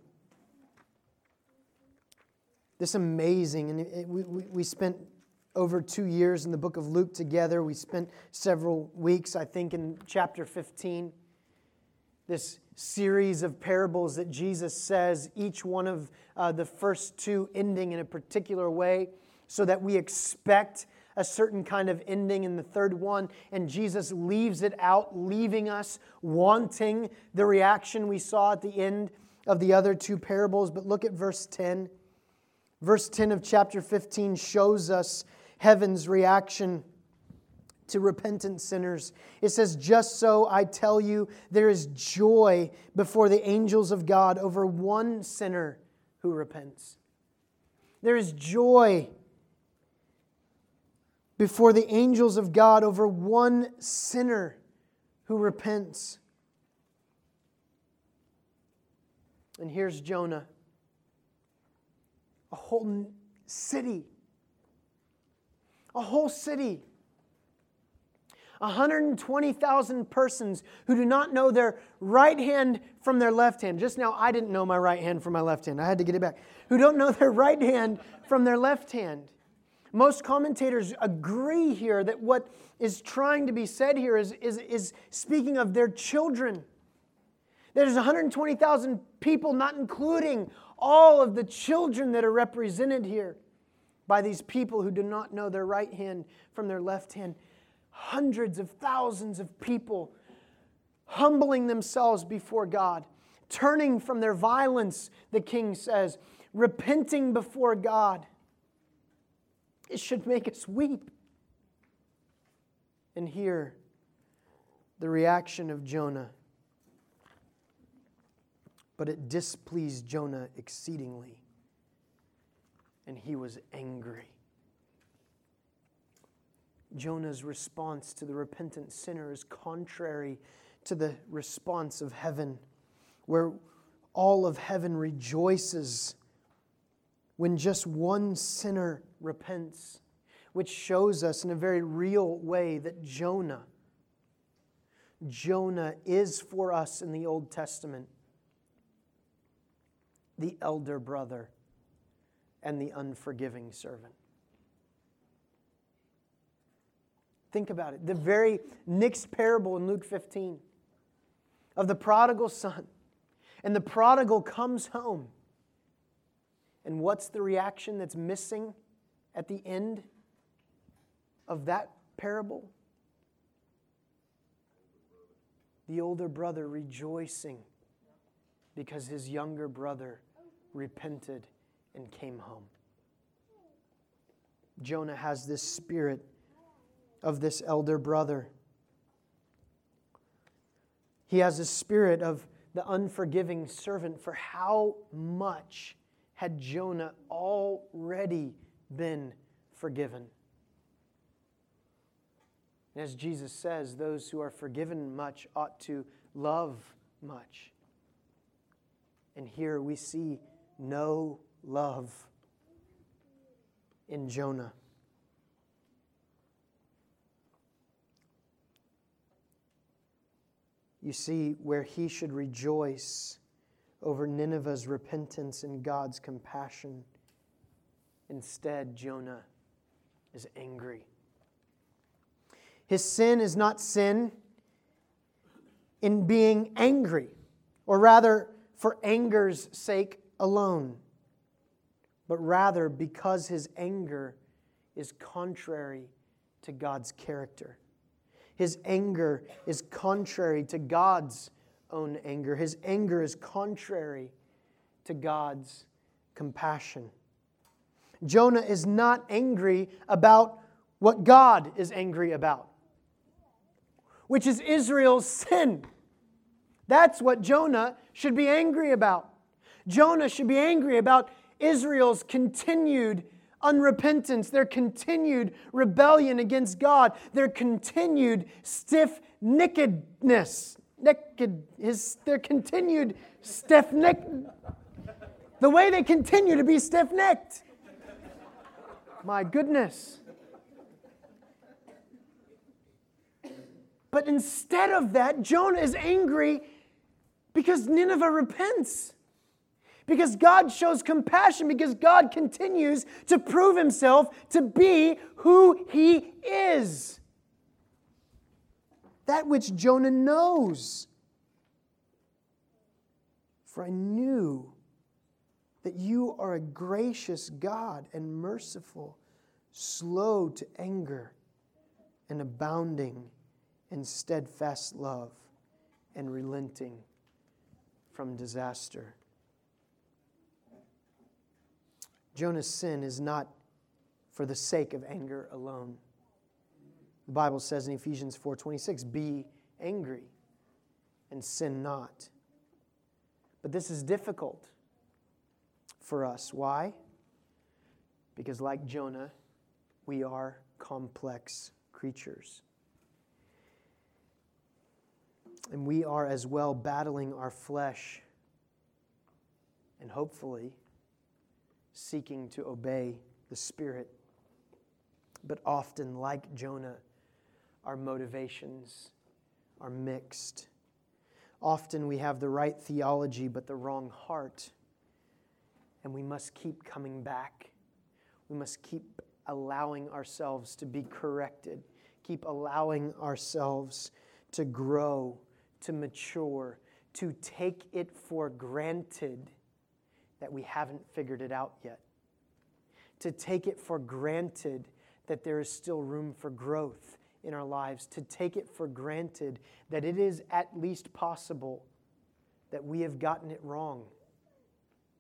[SPEAKER 1] This amazing, and it, we, we, spent over two years in the book of Luke together. We spent several weeks, I think, in chapter 15. This series of parables that Jesus says, each one of uh, the first two ending in a particular way, so that we expect a certain kind of ending in the third one, and Jesus leaves it out, leaving us wanting the reaction we saw at the end of the other two parables. But look at verse 10. Verse 10 of chapter 15 shows us heaven's reaction to repentant sinners. It says, Just so I tell you, there is joy before the angels of God over one sinner who repents. There is joy before the angels of God over one sinner who repents. And here's Jonah, a whole city, a whole city. 120,000 persons who do not know their right hand from their left hand. Just now, I didn't know my right hand from my left hand. I had to get it back. Who don't know their right hand from their left hand. Most commentators agree here that what is trying to be said here is, is, is speaking of their children. There's 120,000 people, not including all of the children that are represented here by these people who do not know their right hand from their left hand. Hundreds of thousands of people humbling themselves before God, turning from their violence, the king says, repenting before God. It should make us weep. And hear the reaction of Jonah. But it displeased Jonah exceedingly, and he was angry. Jonah's response to the repentant sinner is contrary to the response of heaven, where all of heaven rejoices when just one sinner repents, which shows us in a very real way that Jonah, Jonah is for us in the Old Testament the elder brother and the unforgiving servant. Think about it. The very next parable in Luke 15 of the prodigal son. And the prodigal comes home. And what's the reaction that's missing at the end of that parable? The older brother rejoicing because his younger brother repented and came home. Jonah has this spirit of this elder brother. He has a spirit of the unforgiving servant. For how much had Jonah already been forgiven. As Jesus says, those who are forgiven much ought to love much. And here we see no love in Jonah. You see, where he should rejoice over Nineveh's repentance and God's compassion. Instead, Jonah is angry. His sin is not sin in being angry, or rather, for anger's sake alone, but rather because his anger is contrary to God's character. His anger is contrary to God's own anger. His anger is contrary to God's compassion. Jonah is not angry about what God is angry about, which is Israel's sin. That's what Jonah should be angry about. Jonah should be angry about Israel's continued unrepentance, their continued rebellion against God, their continued stiff neckedness, naked, his, their continued stiff neck, the way they continue to be stiff necked. My goodness. But instead of that, Jonah is angry because Nineveh repents. Because God shows compassion, because God continues to prove himself to be who he is. That which Jonah knows. For I knew that you are a gracious God and merciful, slow to anger, and abounding in steadfast love, and relenting from disaster. Jonah's sin is not for the sake of anger alone. The Bible says in Ephesians 4:26, "Be angry and sin not." But this is difficult for us. Why? Because like Jonah, we are complex creatures. And we are as well battling our flesh and hopefully seeking to obey the Spirit. But often, like Jonah, our motivations are mixed. Often we have the right theology but the wrong heart. And we must keep coming back. We must keep allowing ourselves to be corrected, keep allowing ourselves to grow, to mature, to take it for granted that we haven't figured it out yet, to take it for granted that there is still room for growth in our lives, to take it for granted that it is at least possible that we have gotten it wrong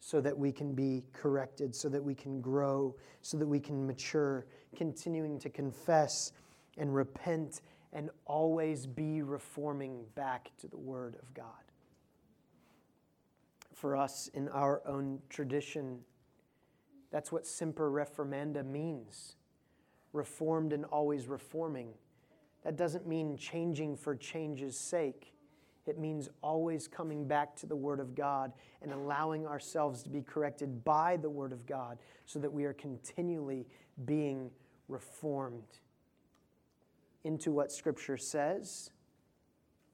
[SPEAKER 1] so that we can be corrected, so that we can grow, so that we can mature, continuing to confess and repent and always be reforming back to the Word of God for us in our own tradition. That's what semper reformanda means reformed and always reforming. That doesn't mean changing for change's sake. It means always coming back to the Word of God and allowing ourselves to be corrected by the Word of God so that we are continually being reformed into what Scripture says,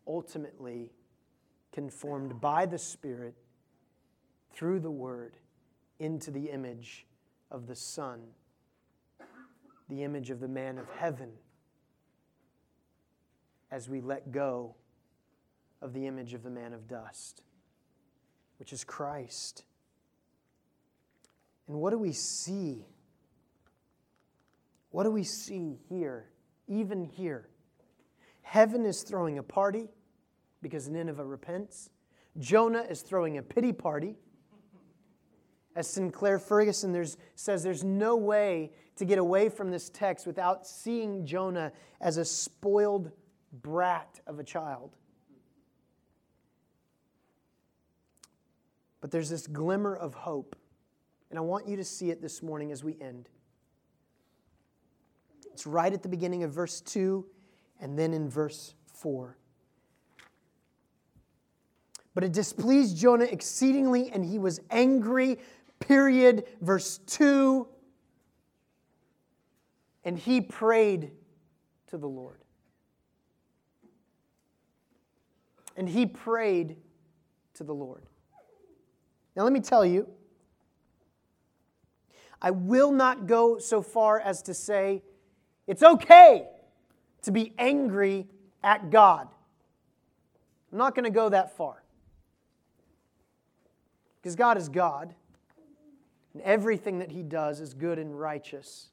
[SPEAKER 1] ultimately conformed by the Spirit through the Word into the image of the Son, the image of the man of heaven, as we let go of the image of the man of dust, which is Christ. And what do we see? What do we see here, even here? Heaven is throwing a party because Nineveh repents. Jonah is throwing a pity party as Sinclair Ferguson there's, says, there's no way to get away from this text without seeing Jonah as a spoiled brat of a child. But there's this glimmer of hope, and I want you to see it this morning as we end. It's right at the beginning of verse 2 and then in verse 4. But it displeased Jonah exceedingly, and he was angry period, verse 2. And he prayed to the Lord. And he prayed to the Lord. Now, let me tell you, I will not go so far as to say it's okay to be angry at God. I'm not going to go that far. Because God is God. And everything that he does is good and righteous.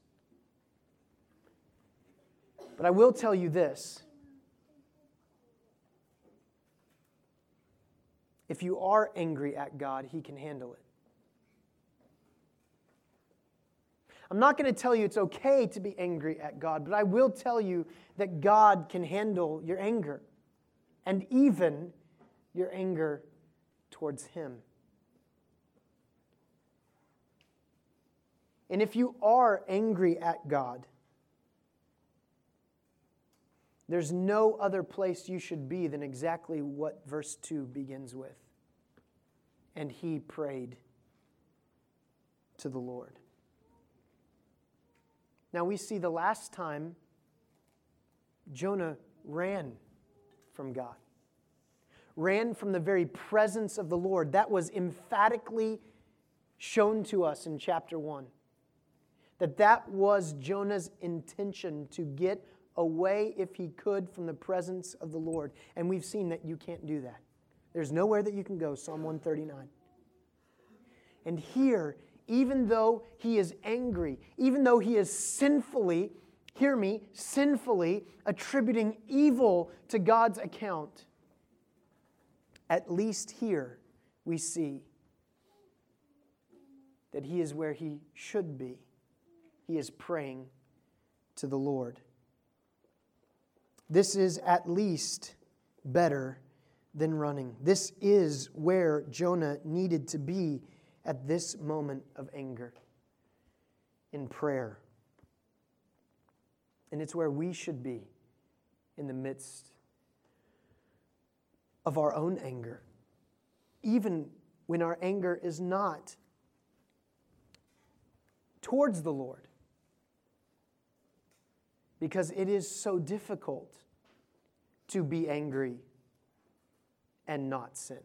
[SPEAKER 1] But I will tell you this if you are angry at God, He can handle it. I'm not going to tell you it's okay to be angry at God, but I will tell you that God can handle your anger and even your anger towards Him. And if you are angry at God, there's no other place you should be than exactly what verse 2 begins with. And he prayed to the Lord. Now we see the last time Jonah ran from God, ran from the very presence of the Lord. That was emphatically shown to us in chapter 1. That that was Jonah's intention to get away if he could from the presence of the Lord. And we've seen that you can't do that. There's nowhere that you can go, Psalm 139. And here, even though he is angry, even though he is sinfully, hear me, sinfully attributing evil to God's account, at least here we see that he is where he should be. He is praying to the Lord. This is at least better than running. This is where Jonah needed to be at this moment of anger in prayer. And it's where we should be in the midst of our own anger, even when our anger is not towards the Lord because it is so difficult to be angry and not sin.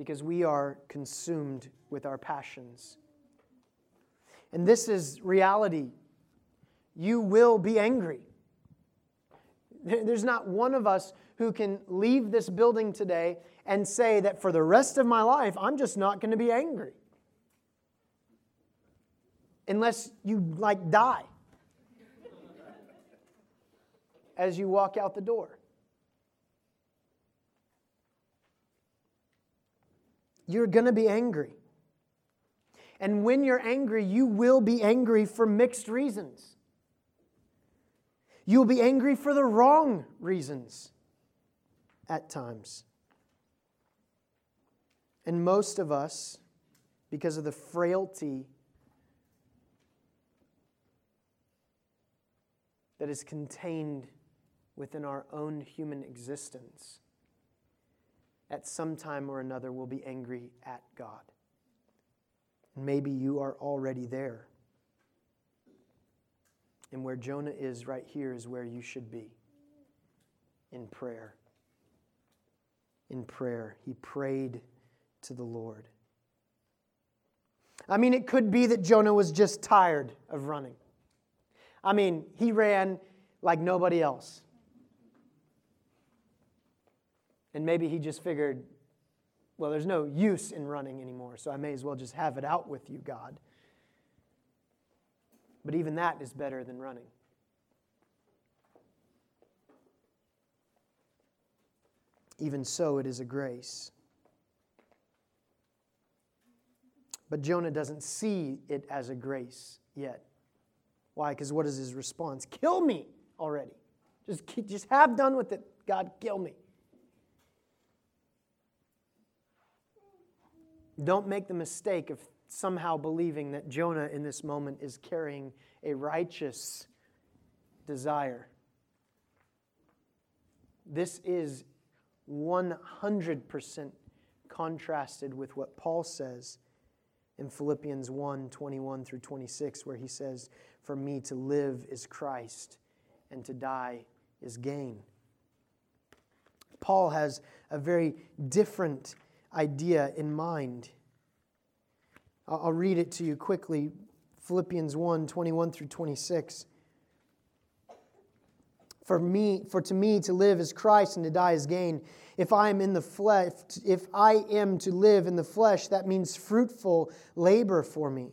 [SPEAKER 1] Because we are consumed with our passions. And this is reality. You will be angry. There's not one of us who can leave this building today and say that for the rest of my life, I'm just not going to be angry unless you like die as you walk out the door. You're going to be angry. And when you're angry, you will be angry for mixed reasons. You'll be angry for the wrong reasons at times. And most of us, because of the frailty that is contained within our own human existence, at some time or another will be angry at God. Maybe you are already there. And where Jonah is right here is where you should be in prayer. In prayer. He prayed to the Lord. I mean, it could be that Jonah was just tired of running. I mean, he ran like nobody else. And maybe he just figured, well, there's no use in running anymore, so I may as well just have it out with you, God. But even that is better than running. Even so, it is a grace. But Jonah doesn't see it as a grace yet. Why? Because what is his response? Kill me already. Just, just have done with it. God, kill me. Don't make the mistake of somehow believing that Jonah in this moment is carrying a righteous desire. This is 100% contrasted with what Paul says in Philippians 1 21 through 26, where he says, for me to live is Christ, and to die is gain. Paul has a very different idea in mind. I'll read it to you quickly Philippians 1 21 through 26. For me, for to me to live is Christ and to die is gain. If I am in the flesh, if I am to live in the flesh, that means fruitful labor for me.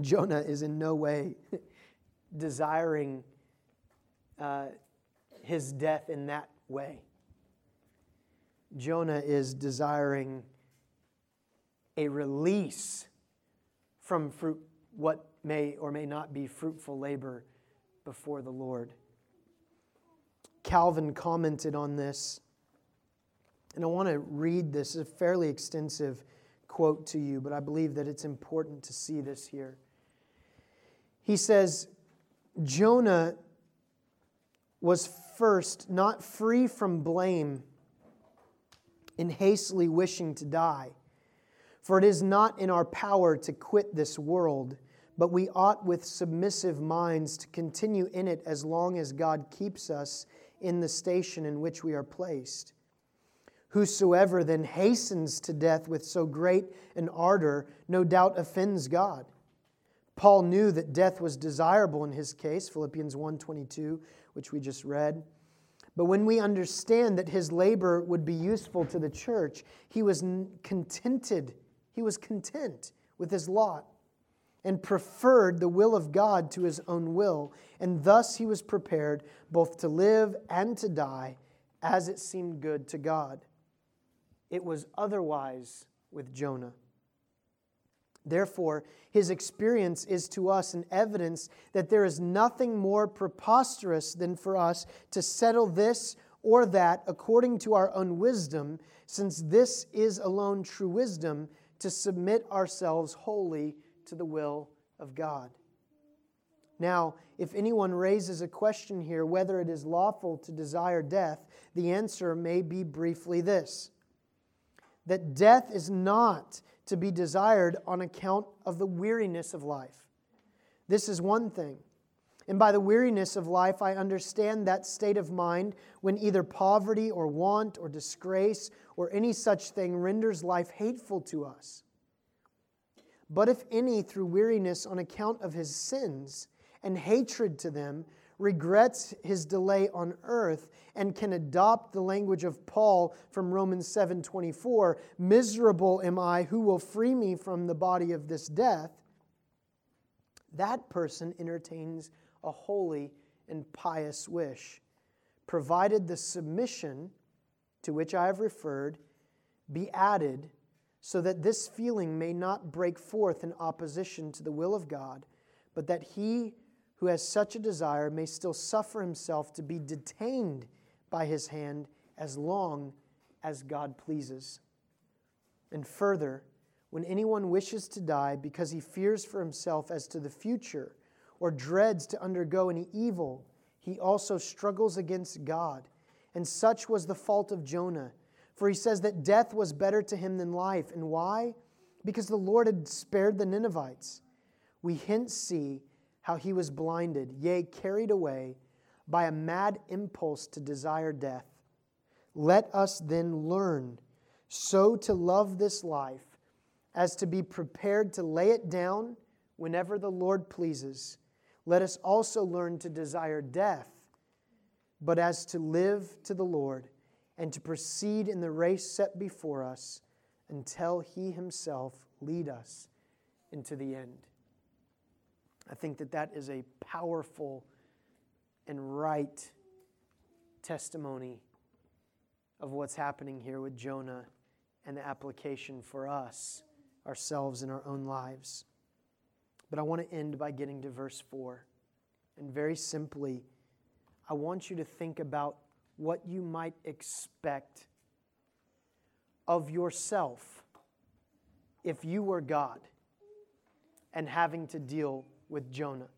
[SPEAKER 1] Jonah is in no way desiring uh, his death in that way. Jonah is desiring a release from fruit, what may or may not be fruitful labor before the Lord. Calvin commented on this, and I want to read this. It's fairly extensive quote to you, but I believe that it's important to see this here. He says, Jonah was first not free from blame in hastily wishing to die. For it is not in our power to quit this world, but we ought with submissive minds to continue in it as long as God keeps us in the station in which we are placed. Whosoever then hastens to death with so great an ardor no doubt offends God. Paul knew that death was desirable in his case, Philippians 1:22, which we just read. But when we understand that his labor would be useful to the church, he was contented. He was content with his lot and preferred the will of God to his own will, and thus he was prepared both to live and to die as it seemed good to God. It was otherwise with Jonah. Therefore, his experience is to us an evidence that there is nothing more preposterous than for us to settle this or that according to our own wisdom, since this is alone true wisdom, to submit ourselves wholly to the will of God. Now, if anyone raises a question here whether it is lawful to desire death, the answer may be briefly this that death is not to be desired on account of the weariness of life. This is one thing. And by the weariness of life, I understand that state of mind when either poverty or want or disgrace or any such thing renders life hateful to us. But if any, through weariness on account of his sins and hatred to them, regrets his delay on earth and can adopt the language of Paul from Romans 7:24, miserable am I who will free me from the body of this death. That person entertains a holy and pious wish, provided the submission to which I have referred be added so that this feeling may not break forth in opposition to the will of God, but that he who has such a desire may still suffer himself to be detained by his hand as long as God pleases. And further, when anyone wishes to die because he fears for himself as to the future or dreads to undergo any evil, he also struggles against God. And such was the fault of Jonah. For he says that death was better to him than life. And why? Because the Lord had spared the Ninevites. We hence see how he was blinded, yea, carried away by a mad impulse to desire death. Let us then learn so to love this life as to be prepared to lay it down whenever the Lord pleases. Let us also learn to desire death, but as to live to the Lord and to proceed in the race set before us until he himself lead us into the end. I think that that is a powerful and right testimony of what's happening here with Jonah and the application for us, ourselves, in our own lives. But I want to end by getting to verse 4. And very simply, I want you to think about what you might expect of yourself if you were God and having to deal with Jonah.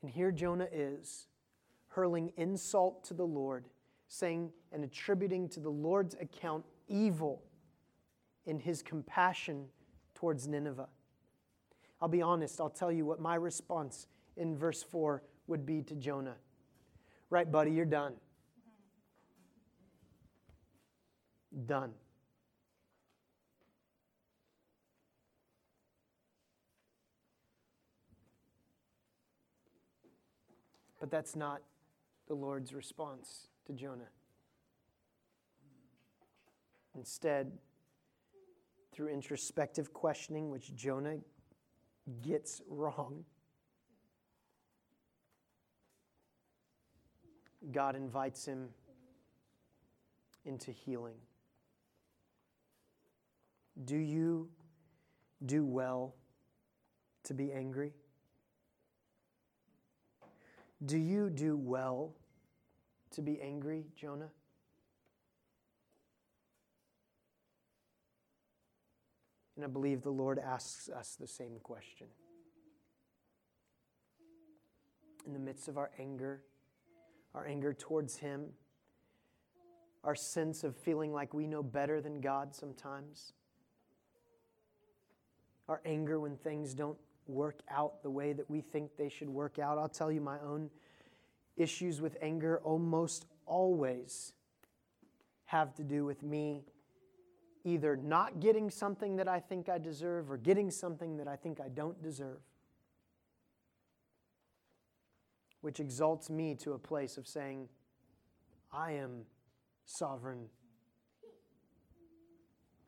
[SPEAKER 1] And here Jonah is, hurling insult to the Lord, saying and attributing to the Lord's account evil in his compassion towards Nineveh. I'll be honest, I'll tell you what my response in verse 4 would be to Jonah. Right, buddy, you're done. Done. But that's not the Lord's response to Jonah. Instead, through introspective questioning, which Jonah gets wrong, God invites him into healing. Do you do well to be angry? Do you do well to be angry, Jonah? And I believe the Lord asks us the same question. In the midst of our anger, our anger towards Him, our sense of feeling like we know better than God sometimes, our anger when things don't work out the way that we think they should work out. I'll tell you my own issues with anger almost always have to do with me either not getting something that I think I deserve or getting something that I think I don't deserve, which exalts me to a place of saying, I am sovereign.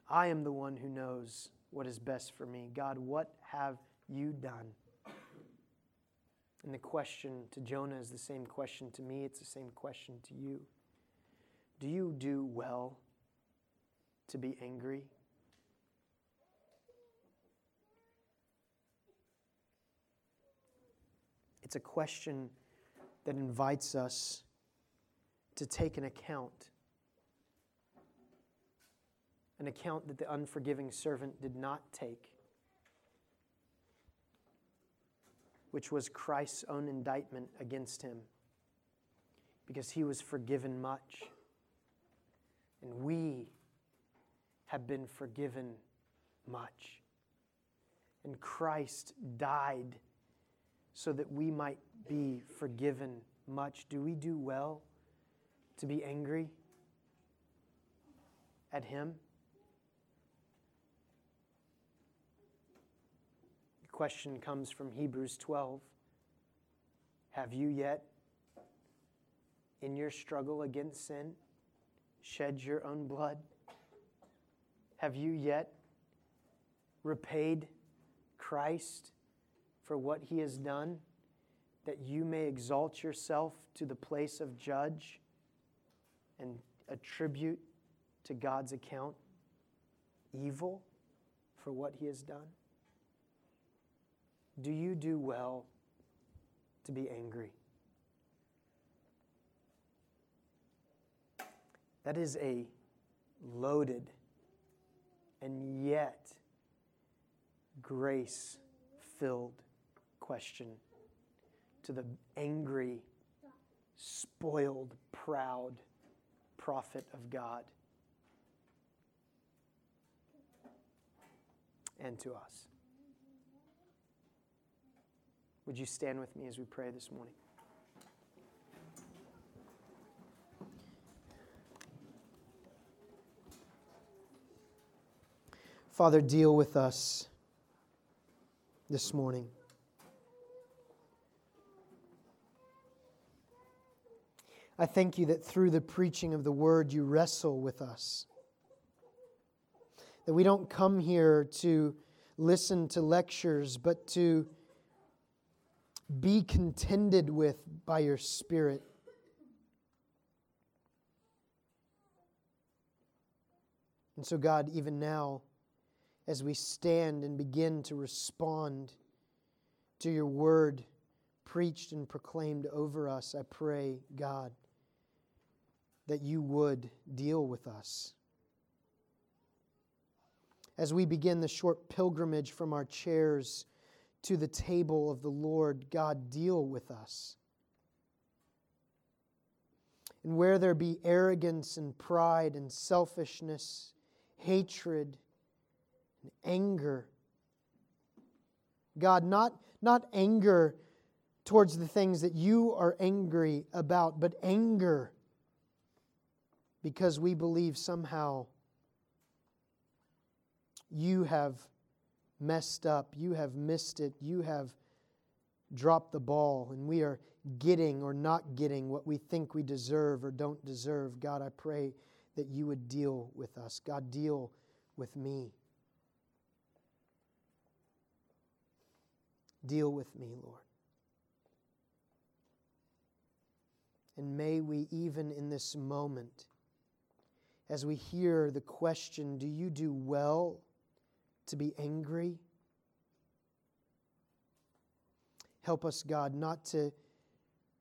[SPEAKER 1] I am the one who knows what is best for me. God, what have you done? And the question to Jonah is the same question to me, it's the same question to you. Do you do well to be angry? It's a question that invites us to take an account. An account that the unforgiving servant did not take. Which was Christ's own indictment against him, because he was forgiven much. And we have been forgiven much. And Christ died so that we might be forgiven much. Do we do well to be angry at Him? Question comes from Hebrews 12. Have you yet, in your struggle against sin, shed your own blood? Have you yet repaid Christ for what he has done, that you may exalt yourself to the place of judge and attribute to God's account evil for what he has done? Do you do well to be angry? That is a loaded and yet grace filled question to the angry, spoiled, proud prophet of God and to us. Would you stand with me as we pray this morning? Father, deal with us this morning. I thank you that through the preaching of the word, you wrestle with us. That we don't come here to listen to lectures, but to be contended with by your Spirit. And so, God, even now, as we stand and begin to respond to your word preached and proclaimed over us, I pray, God, that you would deal with us. As we begin the short pilgrimage from our chairs, to the table of the Lord, God, deal with us. And where there be arrogance and pride and selfishness, hatred and anger, God, not, not anger towards the things that you are angry about, but anger because we believe somehow you have messed up, you have missed it, you have dropped the ball, and we are getting or not getting what we think we deserve or don't deserve. God, I pray that you would deal with us. God, deal with me. Deal with me, Lord. And may we, even in this moment, as we hear the question, Do you do well to be angry? Help us, God, not to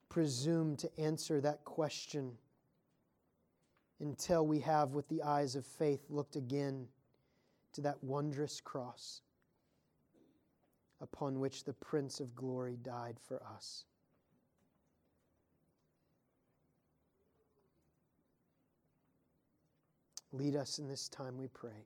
[SPEAKER 1] presume to answer that question until we have, with the eyes of faith, looked again to that wondrous cross upon which the Prince of Glory died for us. Lead us in this time, we pray.